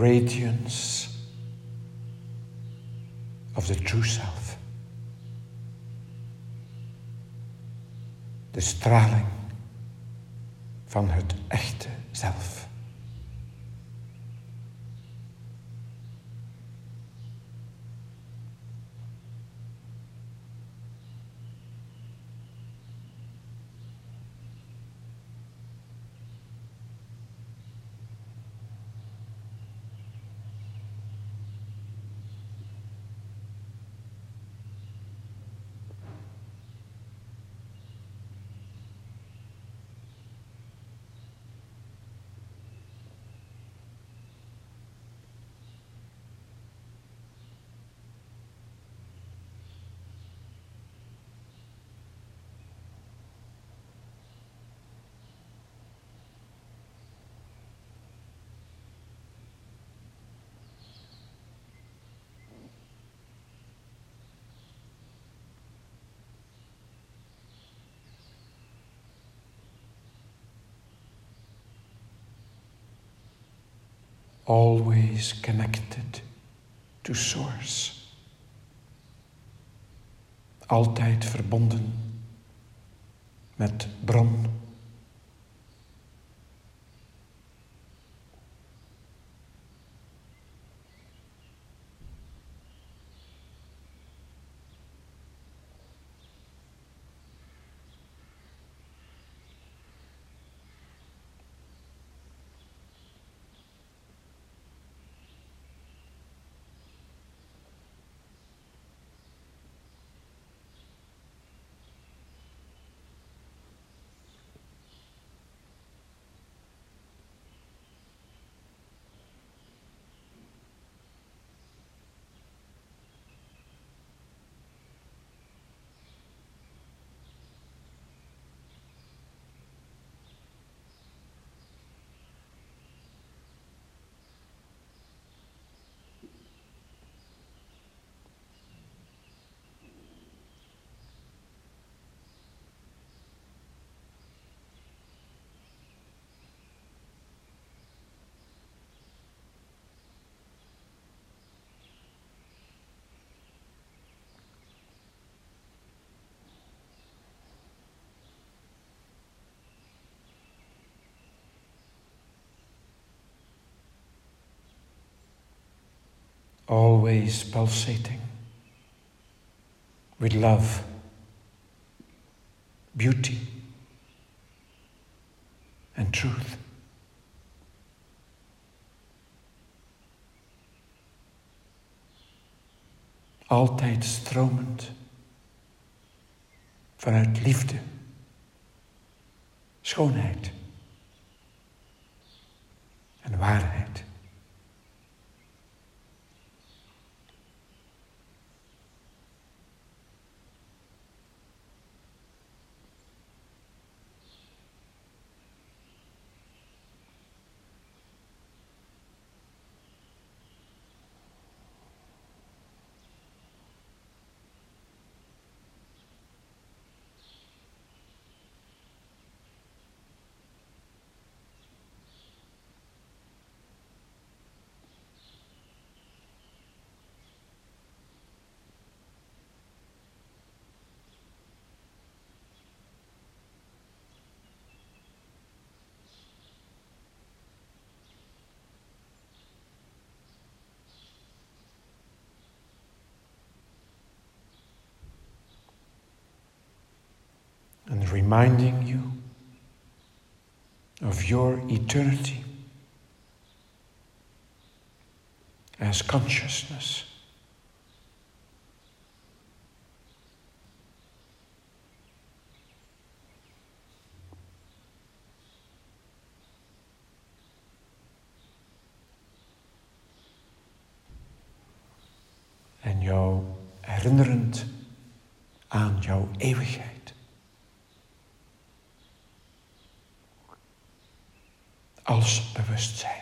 radiance of the true self. De straling van het echte zelf. Always connected to Source. Altijd verbonden met bron. Always pulsating with love, beauty, and truth. Altijd stromend vanuit liefde, schoonheid en waarheid. Reminding you of your eternity as consciousness. En jou herinnerend aan jouw eeuwigheid. Als bewustzijn.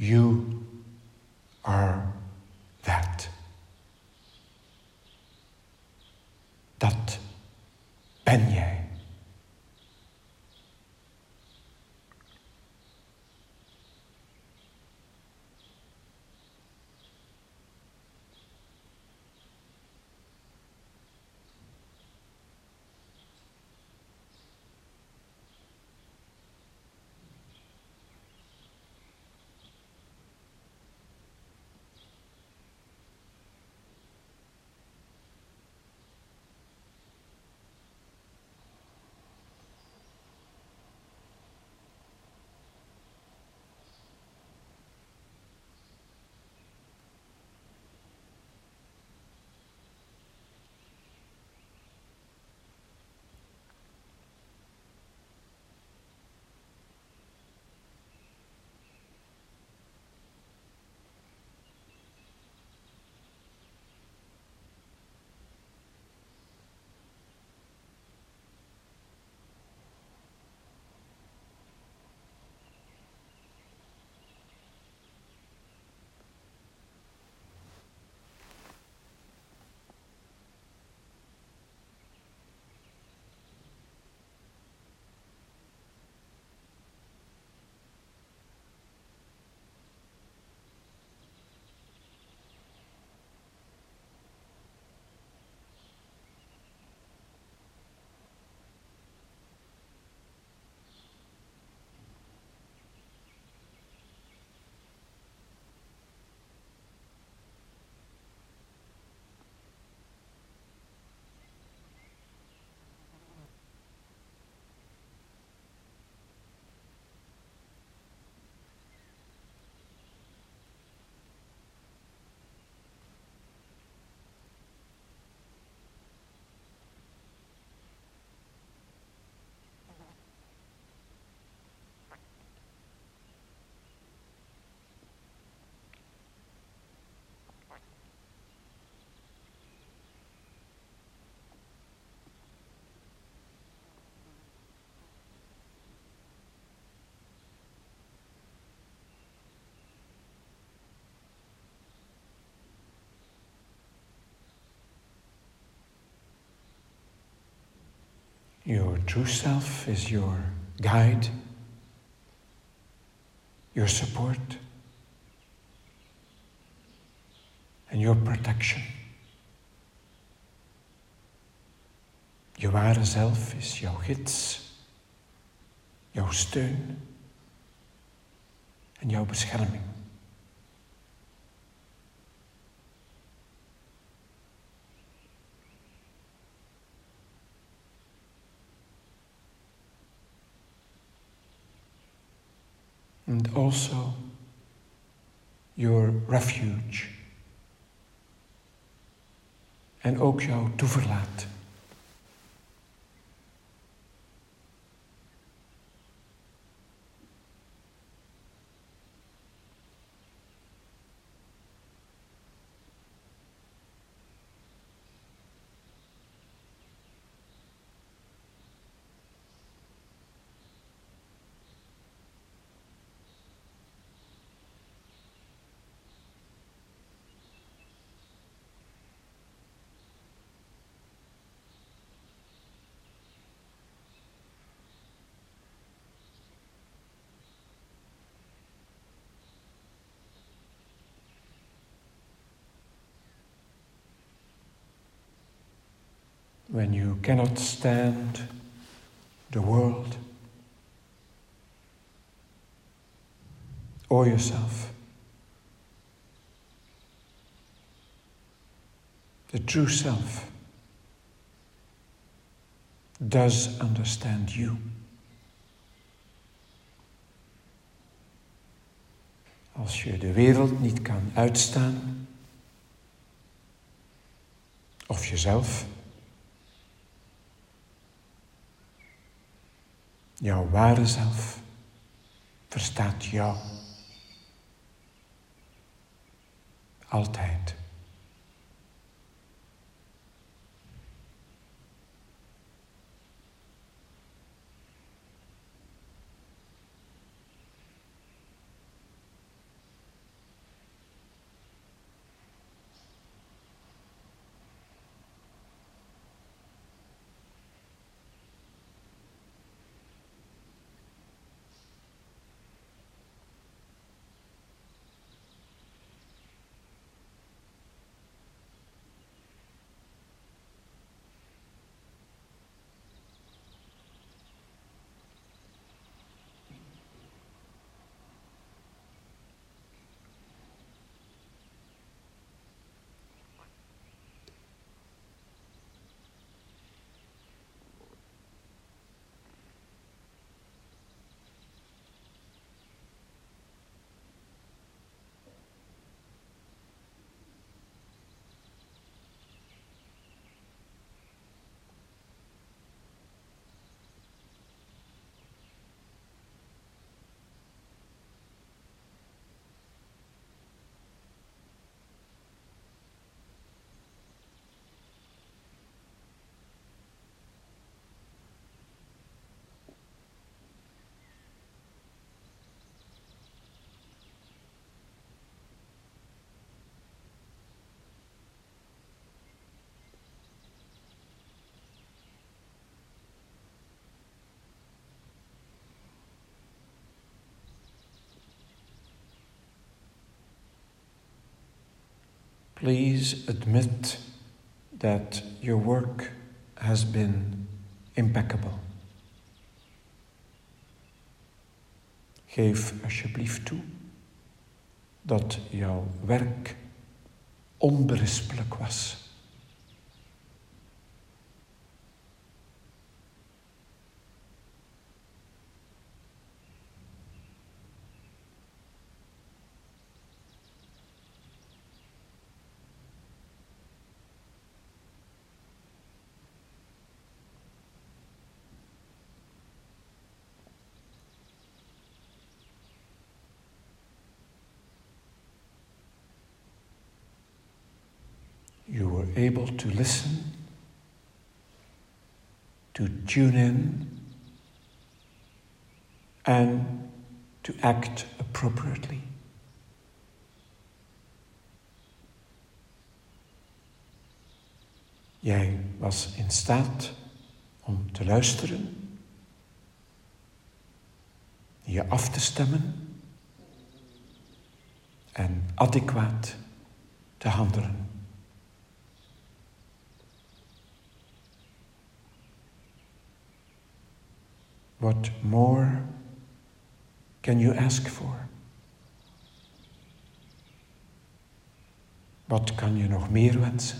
You are that. Dat ben jij. Your true self is your guide, your support, and your protection. Je ware zelf is jouw gids, jouw steun en jouw bescherming. And also your refuge. En ook jouw toeverlaat. When you cannot stand the world or yourself. The true self does understand you. Als je de wereld niet kan uitstaan, of jezelf, Jouw ware zelf verstaat jou. Altijd. Please admit that your work has been impeccable. Geef alsjeblieft toe dat jouw werk onberispelijk was. Tune in, and to act appropriately. Jij was in staat om te luisteren, je af te stemmen en adequaat te handelen. What more can you ask for? Wat kan je nog meer wensen?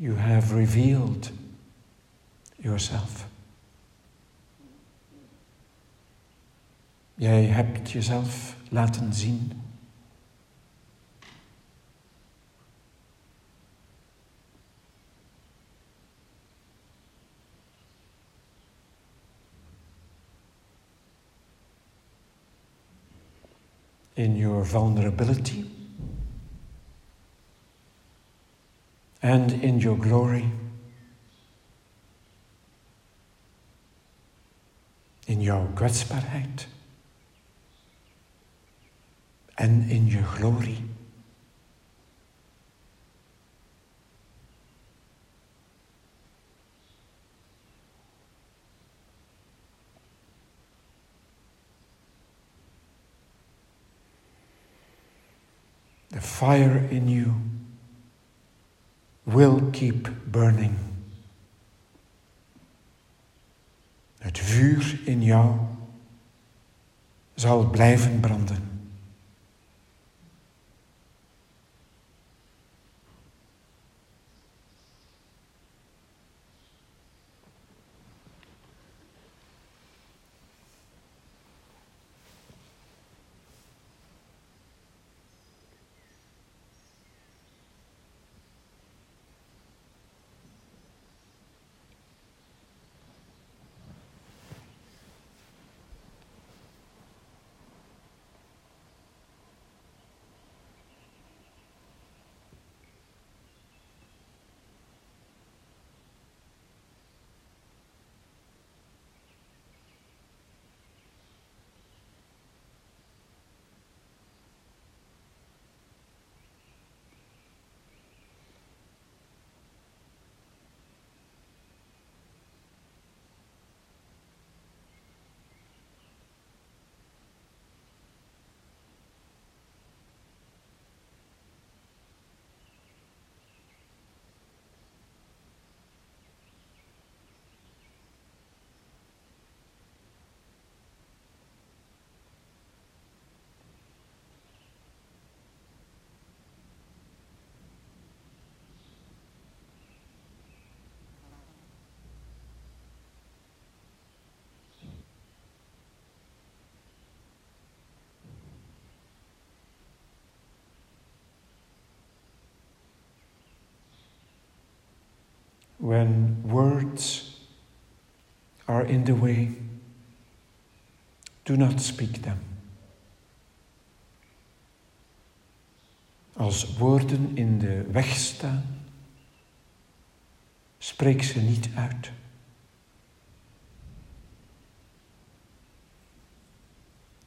You have revealed yourself. Jij hebt jezelf laten zien. In your vulnerability. And in your glory. In jouw kwetsbaarheid en in je glorie. The fire in you will keep burning. Het vuur in jou zal blijven branden. When words are in the way, do not speak them. Als woorden in de weg staan, spreek ze niet uit.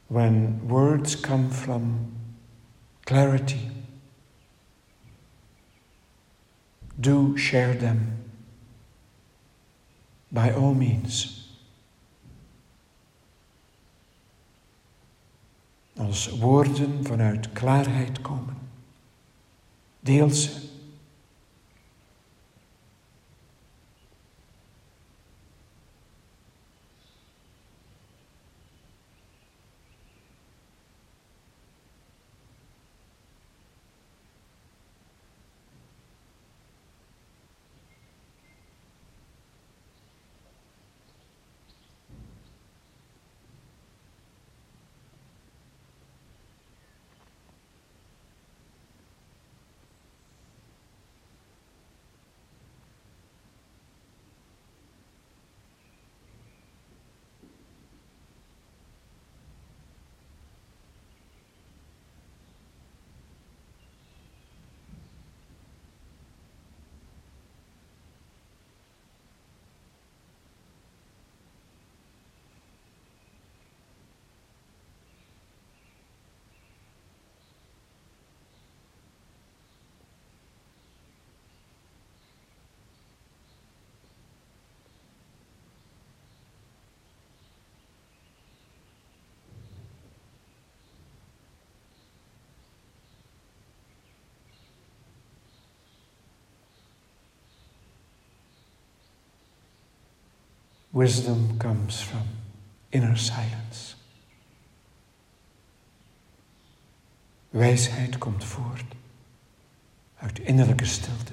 When words come from clarity, do share them by all means. Als woorden vanuit klaarheid komen, deel ze. Wisdom comes from inner silence. Wijsheid komt voort uit innerlijke stilte.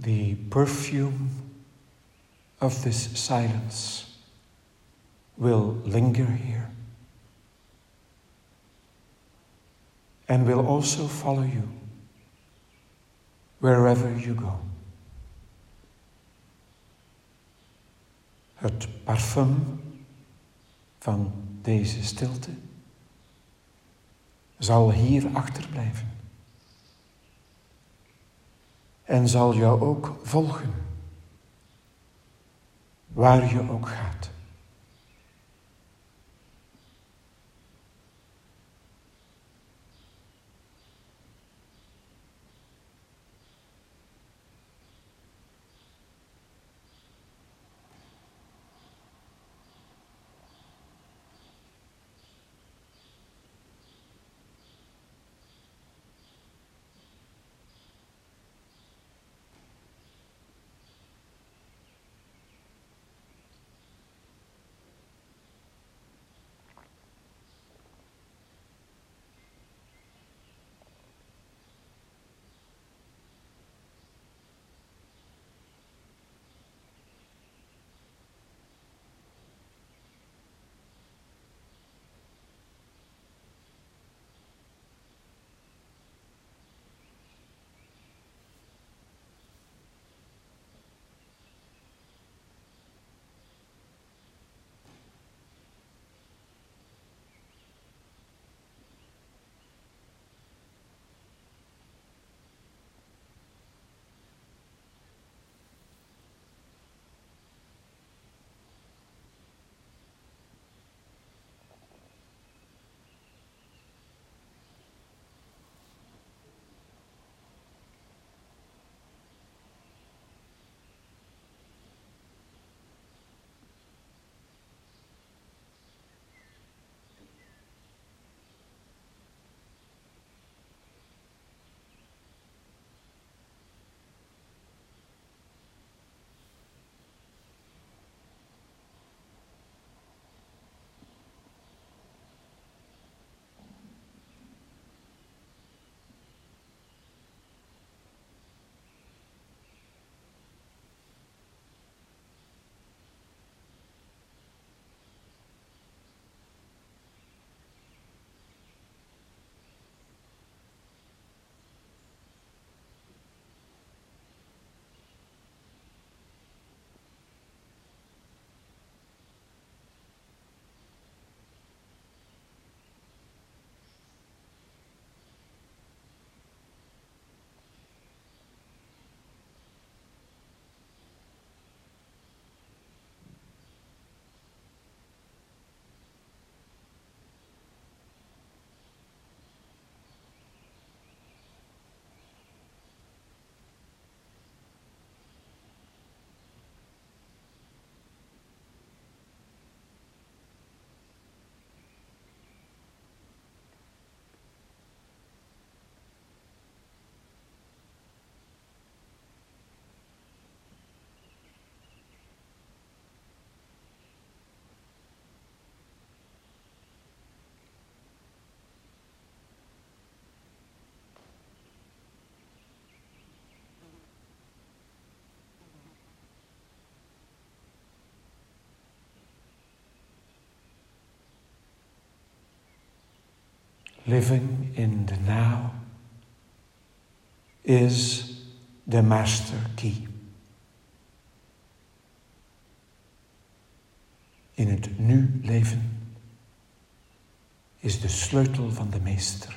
The perfume of this silence will linger here and will also follow you wherever you go. Het parfum van deze stilte zal hier achterblijven en zal jou ook volgen, waar je ook gaat. Living in the now is the master key. In het nu leven is de sleutel van de meester.